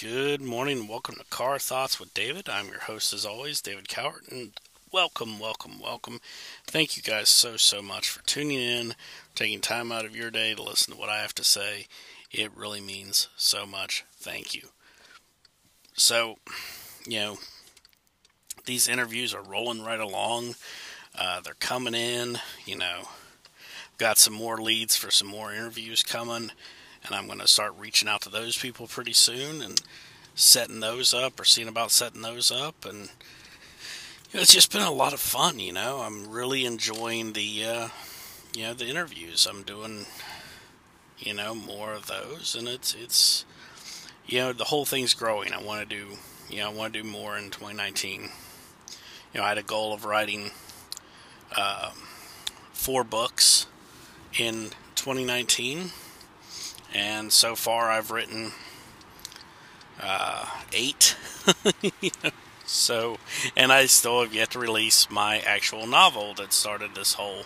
Good morning and welcome to Car Thoughts with David. I'm your host as always, David Cowart, and welcome, welcome, welcome. Thank you guys so, so much for tuning in, taking time out of your day to listen to what I have to say. It really means so much. Thank you. So, you know, these interviews are rolling right along. Uh, they're coming in, you know, got some more leads for some more interviews coming and I'm going to start reaching out to those people pretty soon and setting those up or seeing about setting those up. And you know, it's just been a lot of fun you know. I'm really enjoying the uh, you know the interviews. I'm doing you know more of those. And it's it's you know the whole thing's growing. I want to do you know i want to do more in 2019 you know i had a goal of writing uh, four books in 2019 and so far I've written uh, eight. so, and I still have yet to release my actual novel that started this whole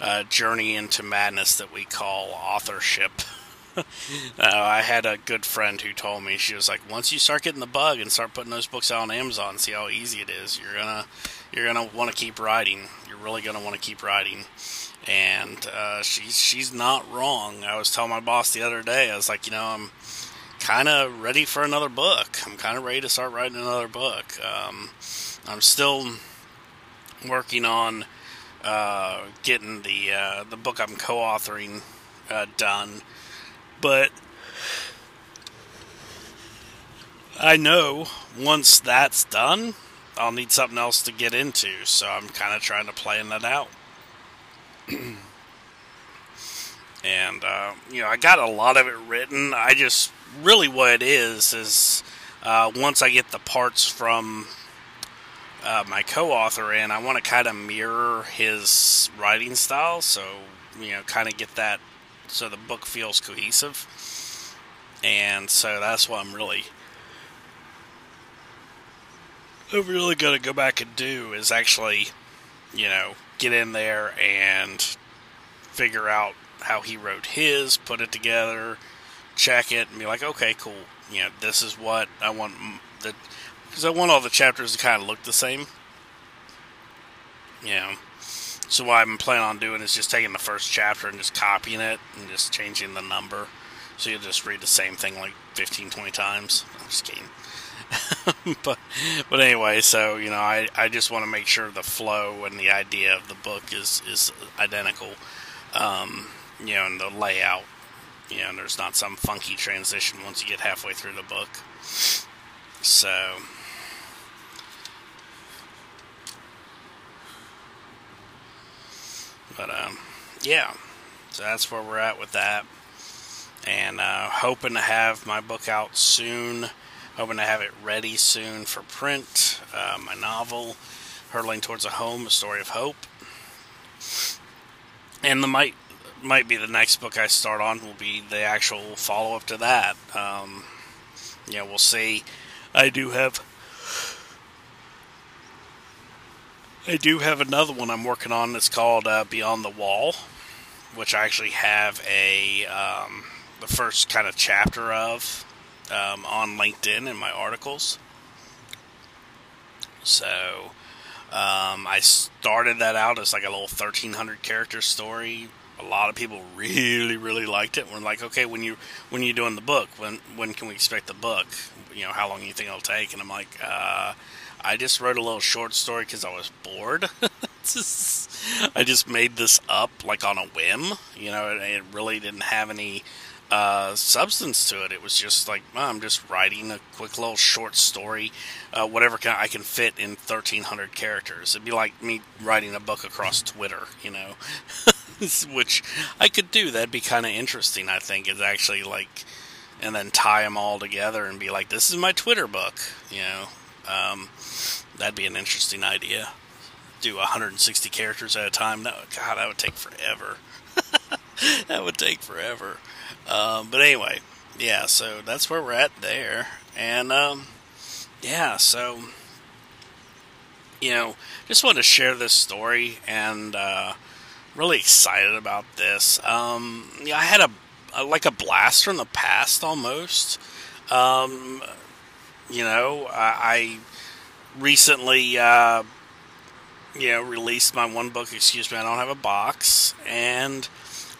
uh, journey into madness that we call authorship. uh, I had a good friend who told me she was like, once you start getting the bug and start putting those books out on Amazon, see how easy it is. You're gonna you're gonna want to keep writing. You're really gonna want to keep writing and uh, she's she's not wrong. I was telling my boss the other day, I was like, you know, I'm kind of ready for another book. I'm kind of ready to start writing another book. Um, I'm still working on uh, getting the uh, the book I'm co-authoring uh, done, but I know once that's done, I'll need something else to get into. So I'm kind of trying to plan that out. and uh, you know, I got a lot of it written. I just really what it is is uh, once I get the parts from uh, my co-author in, I want to kind of mirror his writing style, so you know, kind of get that so the book feels cohesive. And so that's what I'm really I'm really gonna go back and do is actually, you know, get in there and figure out how he wrote his, put it together, check it, and be like, okay, cool. You know, this is what I want. The because I want all the chapters to kind of look the same. You know, so what I'm planning on doing is just taking the first chapter and just copying it and just changing the number. So you'll just read the same thing like 15, 20 times. I'm just kidding. but but anyway, so you know, I, I just want to make sure the flow and the idea of the book is is identical. Um, you know, and the layout. You know, there's not some funky transition once you get halfway through the book. So. But um, yeah, so that's where we're at with that, and uh, hoping to have my book out soon Hoping to have it ready soon for print. Uh, my novel, Hurtling Towards a Home, A Story of Hope. And the might might be the next book I start on will be the actual follow up to that. Um, yeah, we'll see. I do have I do have another one I'm working on It's called uh, Beyond the Wall, which I actually have a um, the first kind of chapter of um, on LinkedIn in my articles. So um, I started that out as like a little 1300 character story. A lot of people really, really liked it. We're like, okay, when you when you doing the book, when when can we expect the book? You know, how long do you think it'll take? And I'm like, uh, I just wrote a little short story because I was bored. I just made this up like on a whim. You know, it, it really didn't have any uh, substance to it. It was just like well, I'm just writing a quick little short story, uh, whatever can, I can fit in 1,300 characters. It'd be like me writing a book across Twitter, you know, which I could do. That'd be kind of interesting. I think is actually like, and then tie them all together and be like, this is my Twitter book, you know. Um, that'd be an interesting idea. Do 160 characters at a time. No, God, that would take forever. that would take forever. Um, but anyway, yeah, so that's where we're at there. And, um, yeah, so, you know, just wanted to share this story and, uh, really excited about this. Um, yeah, I had a, a, like a blast from the past almost. Um, you know, I, I recently, uh, you know, released my one book. Excuse me, I don't have a box, and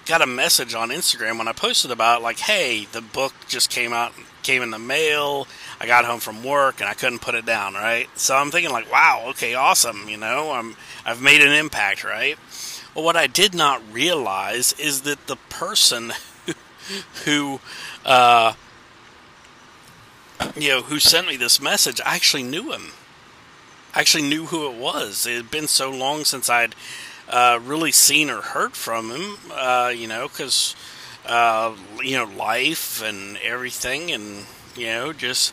got a message on Instagram when I posted about like, hey, the book just came out, came in the mail. I got home from work and I couldn't put it down, right? So I'm thinking like, wow, okay, awesome, you know, I'm I've made an impact, right? Well, what I did not realize is that the person who, uh, you know, who sent me this message, I actually knew him. Actually knew who it was. It had been so long since I'd uh, really seen or heard from him, uh, you know, because, uh, you know, life and everything, and, you know, just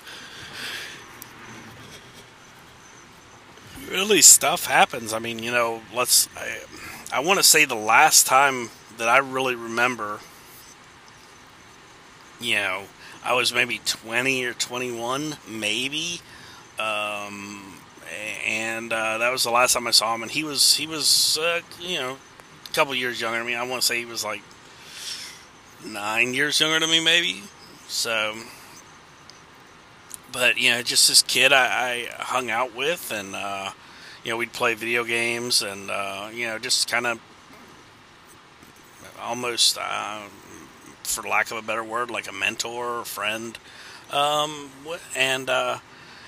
really stuff happens. I mean, you know, let's. I, I want to say the last time that I really remember, you know, I was maybe 20 or 21, maybe. Um, and uh, that was the last time I saw him. And he was, he was, uh, you know, a couple years younger than me. I want to say he was like nine years younger than me, maybe. So, but you know, just this kid I, I hung out with, and uh, you know, we'd play video games, and uh, you know, just kind of almost, uh, for lack of a better word, like a mentor or friend. Um, and uh,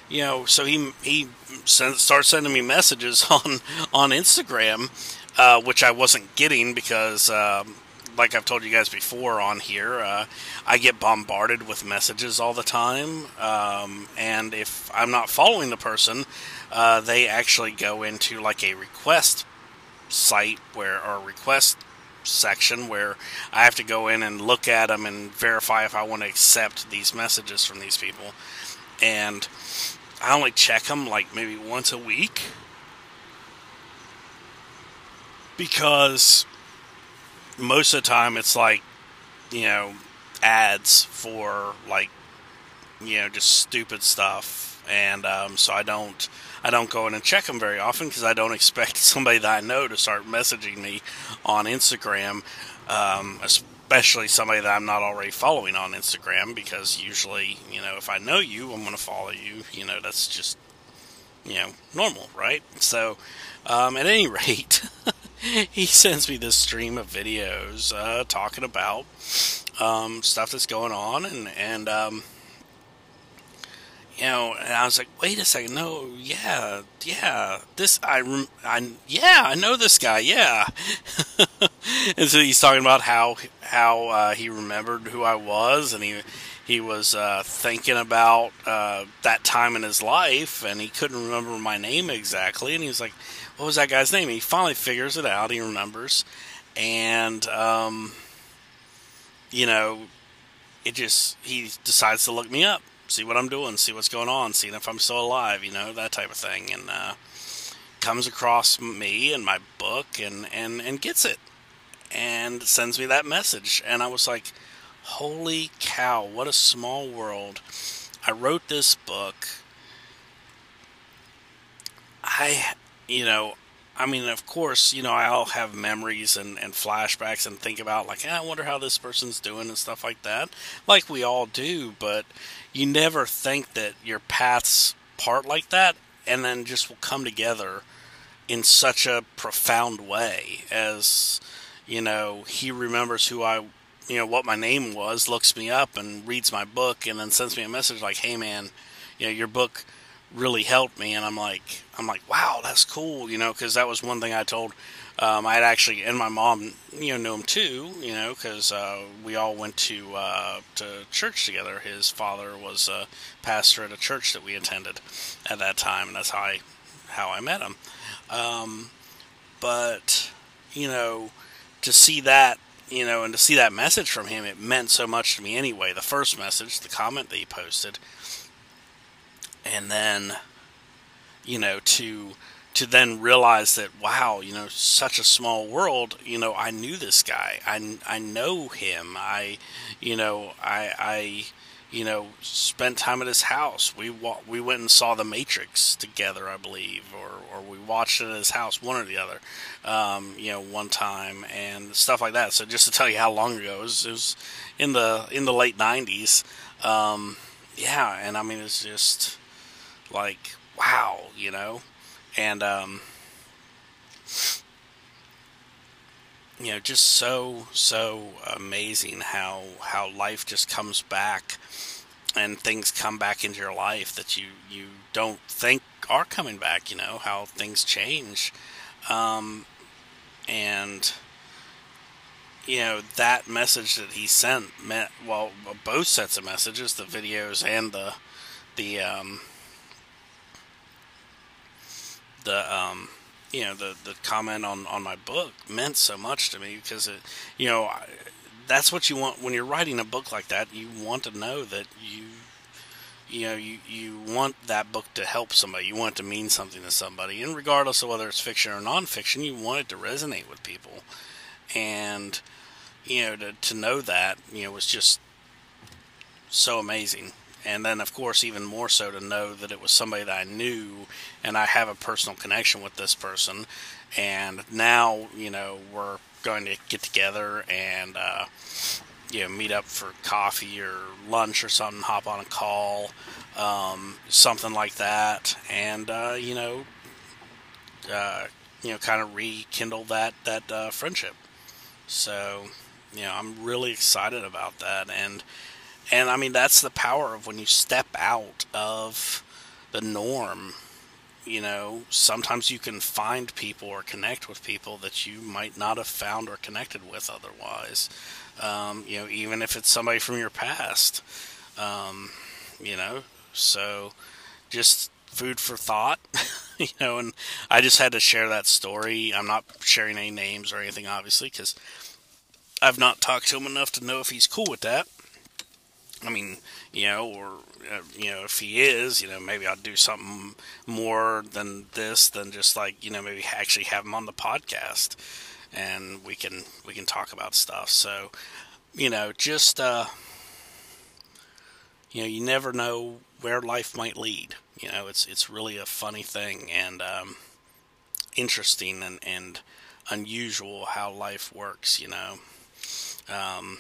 you know, so he he started sending me messages on on Instagram, uh, which I wasn't getting because. Um, like I've told you guys before on here, uh, I get bombarded with messages all the time. Um, and if I'm not following the person, uh, they actually go into like a request site where, or request section where I have to go in and look at them and verify if I want to accept these messages from these people. And I only check them like maybe once a week. Because most of the time it's like you know ads for like you know just stupid stuff. And um, so i don't i don't go in and check them very often because i don't expect somebody that i know to start messaging me on instagram um, especially somebody that i'm not already following on instagram because usually you know if i know you i'm going to follow you. You know that's just you know normal right? So um, at any rate he sends me this stream of videos uh, talking about um, stuff that's going on, and and um, you know, and I was like, wait a second, no, yeah, yeah, this I, I yeah, I know this guy, yeah, and so he's talking about how how uh, he remembered who I was, and he he was uh, thinking about uh, that time in his life, and he couldn't remember my name exactly, and he was like what was that guy's name? He finally figures it out. He remembers, and um, you know, it just he decides to look me up, see what I'm doing, see what's going on, seeing if I'm still alive. You know, that type of thing, and uh, comes across me and my book, and and and gets it, and sends me that message, and I was like, holy cow, what a small world. I wrote this book. I you know, I mean, of course, you know, I'll have memories and, and flashbacks and think about, like, I wonder how this person's doing and stuff like that, like we all do, but you never think that your paths part like that and then just will come together in such a profound way as, you know, he remembers who I, you know, what my name was, looks me up and reads my book and then sends me a message like, hey, man, you know, your book really helped me. And I'm like I'm like wow that's cool you know because that was one thing I told um, I had actually and my mom you know knew him too you know because uh, we all went to uh, to church together. His father was a pastor at a church that we attended at that time and that's how I how I met him. Um, but you know to see that you know and to see that message from him it meant so much to me anyway the first message the comment that he posted. And then you know to to then realize that wow you know such a small world you know i knew this guy. I, I know him. I you know i i you know spent time at his house. We wa- we went and saw the matrix together i believe or or we watched it at his house one or the other um, you know one time and stuff like that. So just to tell you how long ago it was, it was in the in the late 90s um, yeah, and I mean it's just like wow, you know, and um, you know, just so so amazing how how life just comes back and things come back into your life that you you don't think are coming back. You know how things change, um, and you know that message that he sent meant well both sets of messages, the videos and the the um, the um, you know the the comment on on my book meant so much to me because it you know I, that's what you want when you're writing a book like that you want to know that you you know you you want that book to help somebody. You want it to mean something to somebody. And regardless of whether it's fiction or nonfiction you want it to resonate with people. And you know to, to know that you know was just so amazing and then of course even more so to know that it was somebody that I knew and I have a personal connection with this person. And now you know we're going to get together and uh, you know meet up for coffee or lunch or something hop on a call um, something like that. And uh, you know uh, you know kind of rekindle that that uh, friendship. So you know I'm really excited about that. And and I mean, that's the power of when you step out of the norm. You know, sometimes you can find people or connect with people that you might not have found or connected with otherwise. Um, you know, even if it's somebody from your past. Um, you know, so just food for thought. you know, and I just had to share that story. I'm not sharing any names or anything, obviously, because I've not talked to him enough to know if he's cool with that. I mean, you know, or uh, you know, if he is, you know, maybe I'll do something more than this than just like you know maybe actually have him on the podcast, and we can we can talk about stuff. So, you know, just uh, you know, you never know where life might lead. You know, it's it's really a funny thing and um, interesting and and unusual how life works. You know, um,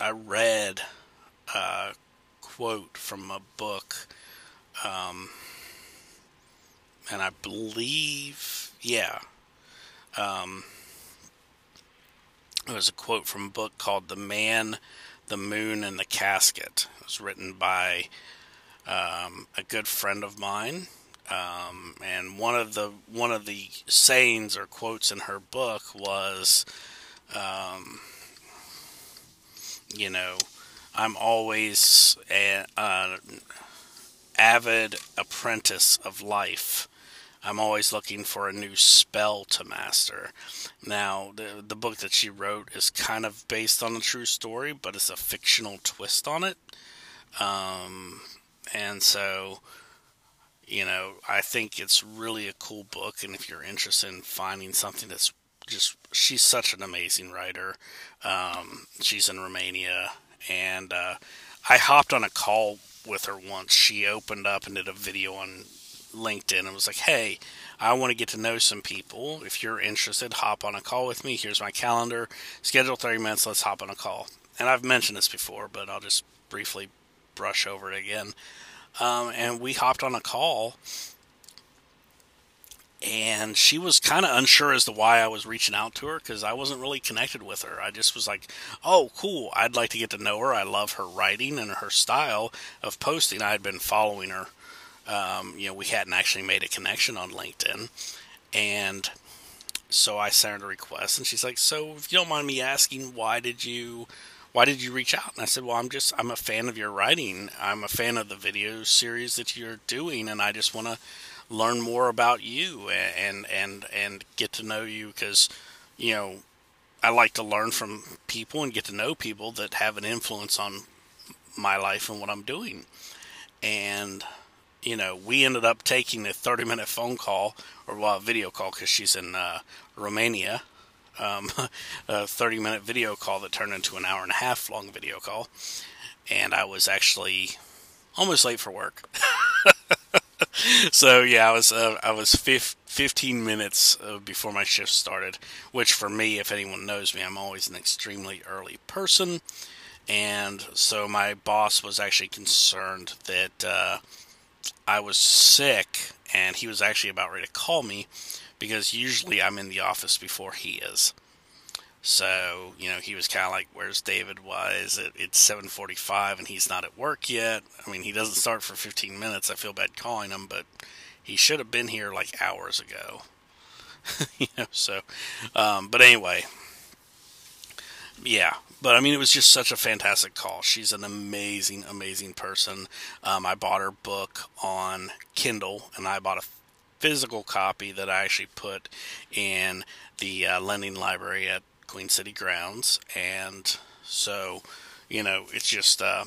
I read uh, quote from a book, um, and I believe, yeah, um, it was a quote from a book called "The Man, the Moon, and the Casket." It was written by um, a good friend of mine. Um, and one of the one of the sayings or quotes in her book was, um, you know, I'm always an avid apprentice of life. I'm always looking for a new spell to master. Now, the the book that she wrote is kind of based on a true story, but it's a fictional twist on it. Um, and so, you know, I think it's really a cool book. And if you're interested in finding something that's just, she's such an amazing writer. Um, she's in Romania and uh, I hopped on a call with her once. She opened up and did a video on LinkedIn and was like, "Hey, I want to get to know some people. If you're interested, hop on a call with me. Here's my calendar. Schedule 30 minutes. Let's hop on a call." And I've mentioned this before, but I'll just briefly brush over it again. Um, and we hopped on a call and she was kind of unsure as to why I was reaching out to her because I wasn't really connected with her. I just was like, "Oh, cool! I'd like to get to know her. I love her writing and her style of posting. I had been following her. Um, you know, we hadn't actually made a connection on LinkedIn, and so I sent her a request, and she's like, "So, if you don't mind me asking, why did you?" Why did you reach out? And I said, Well, I'm just, I'm a fan of your writing. I'm a fan of the video series that you're doing, and I just want to learn more about you and and and get to know you because you know I like to learn from people and get to know people that have an influence on my life and what I'm doing. And you know, we ended up taking a 30 minute phone call or well, a video call because she's in uh, Romania. Um, a 30 minute video call that turned into an hour and a half long video call. And I was actually almost late for work. so yeah, I was uh, I was 15 minutes uh, before my shift started, which for me, if anyone knows me, I'm always an extremely early person, and so my boss was actually concerned that uh, I was sick, and he was actually about ready to call me because usually I'm in the office before he is. So you know he was kind of like, "Where's David? Why is it? It's 7:45 and he's not at work yet. I mean, he doesn't start for 15 minutes. I feel bad calling him, but he should have been here like hours ago." you know, so, um, but anyway, yeah. But I mean, it was just such a fantastic call. She's an amazing, amazing person. Um, I bought her book on Kindle, and I bought a physical copy that I actually put in the uh, lending library at Queen City grounds. And so, you know, it's just uh,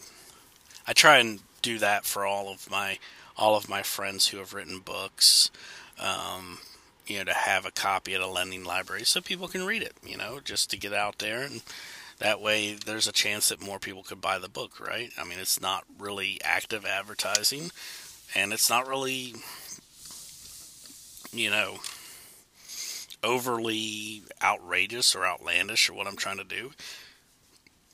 I try and do that for all of my all of my friends who have written books. Um, you know, to have a copy at a lending library so people can read it. You know, just to get out there and that way there's a chance that more people could buy the book, right? I mean, it's not really active advertising, and it's not really, you know, overly outrageous or outlandish or what I'm trying to do,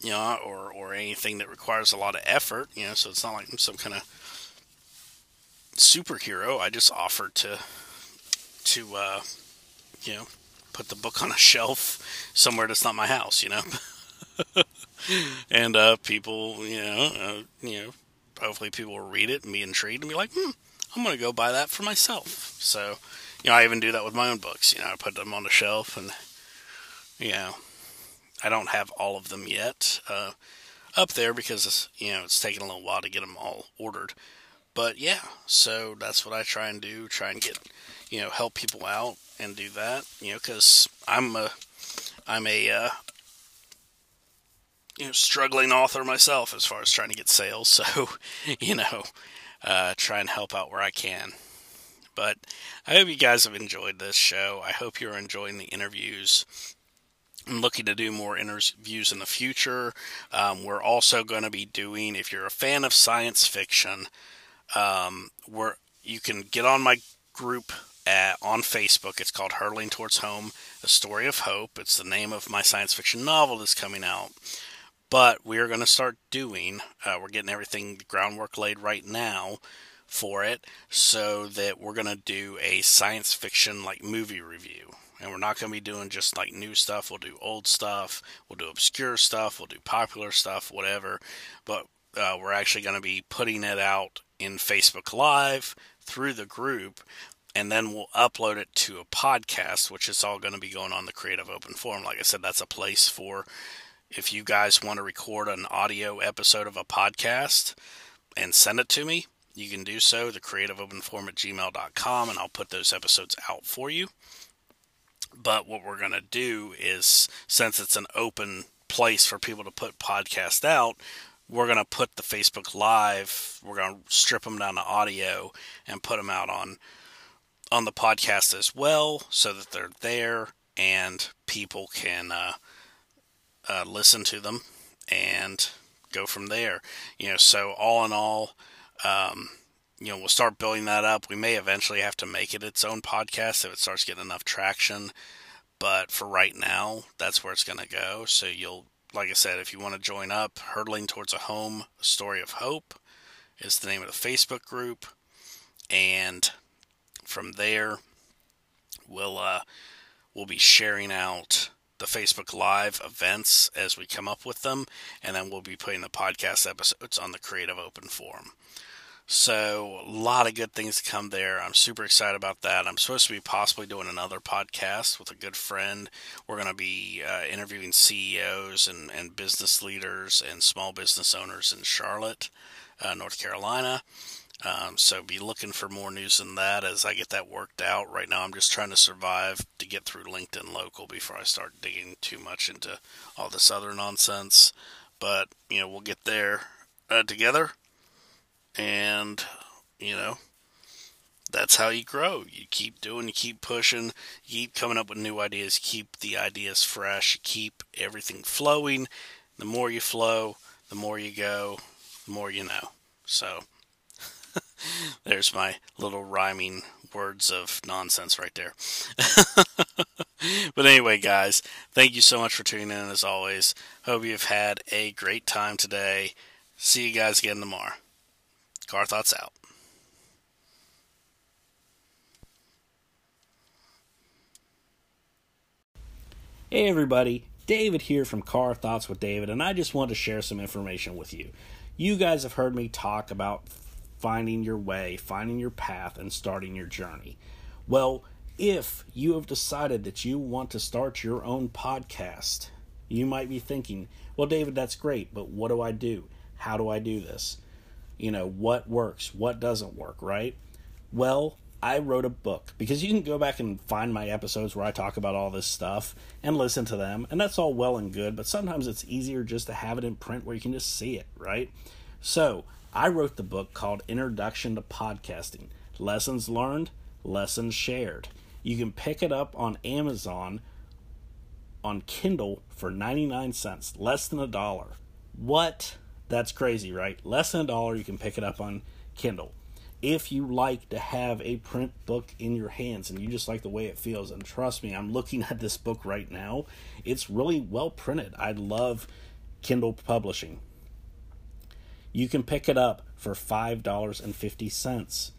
you know, or or anything that requires a lot of effort, you know. So it's not like I'm some kind of superhero. I just offered to to uh, you know put the book on a shelf somewhere that's not my house, you know. and uh, people, you know, uh, you know, hopefully people will read it and be intrigued and be like, hmm, I'm going to go buy that for myself. So, you know, I even do that with my own books. You know, I put them on the shelf and, you know, I don't have all of them yet uh, up there because, you know, it's taking a little while to get them all ordered. But yeah, so that's what I try and do. Try and get, you know, help people out and do that. You know, because I'm a, I'm a, uh, you know, struggling author myself as far as trying to get sales. So, you know, uh, try and help out where I can. But I hope you guys have enjoyed this show. I hope you're enjoying the interviews. I'm looking to do more interviews in the future. Um, we're also going to be doing, if you're a fan of science fiction, um, where you can get on my group at, on Facebook. It's called Hurtling Towards Home: A Story of Hope. It's the name of my science fiction novel that's coming out. But we are going to start doing. Uh, we're getting everything groundwork laid right now for it, so that we're going to do a science fiction like movie review. And we're not going to be doing just like new stuff. We'll do old stuff. We'll do obscure stuff. We'll do popular stuff, whatever. But uh, we're actually going to be putting it out in Facebook Live through the group, and then we'll upload it to a podcast, which is all going to be going on the Creative Open Forum. Like I said, that's a place for if you guys want to record an audio episode of a podcast and send it to me. You can do so, the Creative Open Forum at gmail.com, and I'll put those episodes out for you. But what we're going to do is, since it's an open place for people to put podcasts out, we're going to put the Facebook Live, we're going to strip them down to audio and put them out on on the podcast as well, so that they're there and people can uh, uh, listen to them and go from there. You know, so all in all, um, you know, we'll start building that up. We may eventually have to make it its own podcast if it starts getting enough traction. But for right now, that's where it's going to go. So you'll like I said, if you want to join up, Hurtling Towards a Home, a Story of Hope is the name of the Facebook group. And from there, we'll, uh, we'll be sharing out the Facebook Live events as we come up with them. And then we'll be putting the podcast episodes on the Creative Open Forum. So, a lot of good things to come there. I'm super excited about that. I'm supposed to be possibly doing another podcast with a good friend. We're going to be uh, interviewing CEOs and, and business leaders and small business owners in Charlotte, uh, North Carolina. Um, so, be looking for more news than that as I get that worked out. Right now, I'm just trying to survive to get through LinkedIn Local before I start digging too much into all this other nonsense. But, you know, we'll get there uh, together and you know that's how you grow. You keep doing, you keep pushing, you keep coming up with new ideas, keep the ideas fresh, keep everything flowing. The more you flow, the more you go, the more you know. So there's my little rhyming words of nonsense right there. but anyway, guys, thank you so much for tuning in as always. Hope you've had a great time today. See you guys again tomorrow. Car Thoughts out. Hey everybody, David here from Car Thoughts with David, and I just want to share some information with you. You guys have heard me talk about finding your way, finding your path, and starting your journey. Well, if you have decided that you want to start your own podcast, you might be thinking, well, David, that's great, but what do I do? How do I do this? You know, what works? What doesn't work, right? Well, I wrote a book because you can go back and find my episodes where I talk about all this stuff and listen to them, and that's all well and good, but sometimes it's easier just to have it in print where you can just see it, right? So, I wrote the book called Introduction to Podcasting Lessons Learned, Lessons Shared. You can pick it up on Amazon on Kindle for 99 cents, less than a dollar. What? That's crazy, right? Less than a dollar, you can pick it up on Kindle. If you like to have a print book in your hands and you just like the way it feels, and trust me, I'm looking at this book right now, it's really well printed. I love Kindle publishing. You can pick it up for $5.50.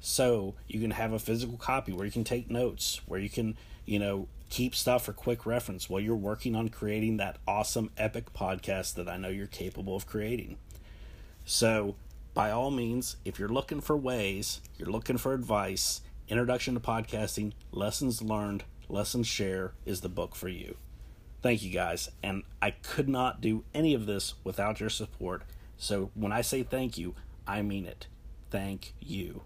So you can have a physical copy where you can take notes, where you can, you know, keep stuff for quick reference while you're working on creating that awesome epic podcast that I know you're capable of creating. So, by all means, if you're looking for ways, you're looking for advice, Introduction to Podcasting, Lessons Learned, Lessons Share is the book for you. Thank you guys, and I could not do any of this without your support. So when I say thank you, I mean it. Thank you.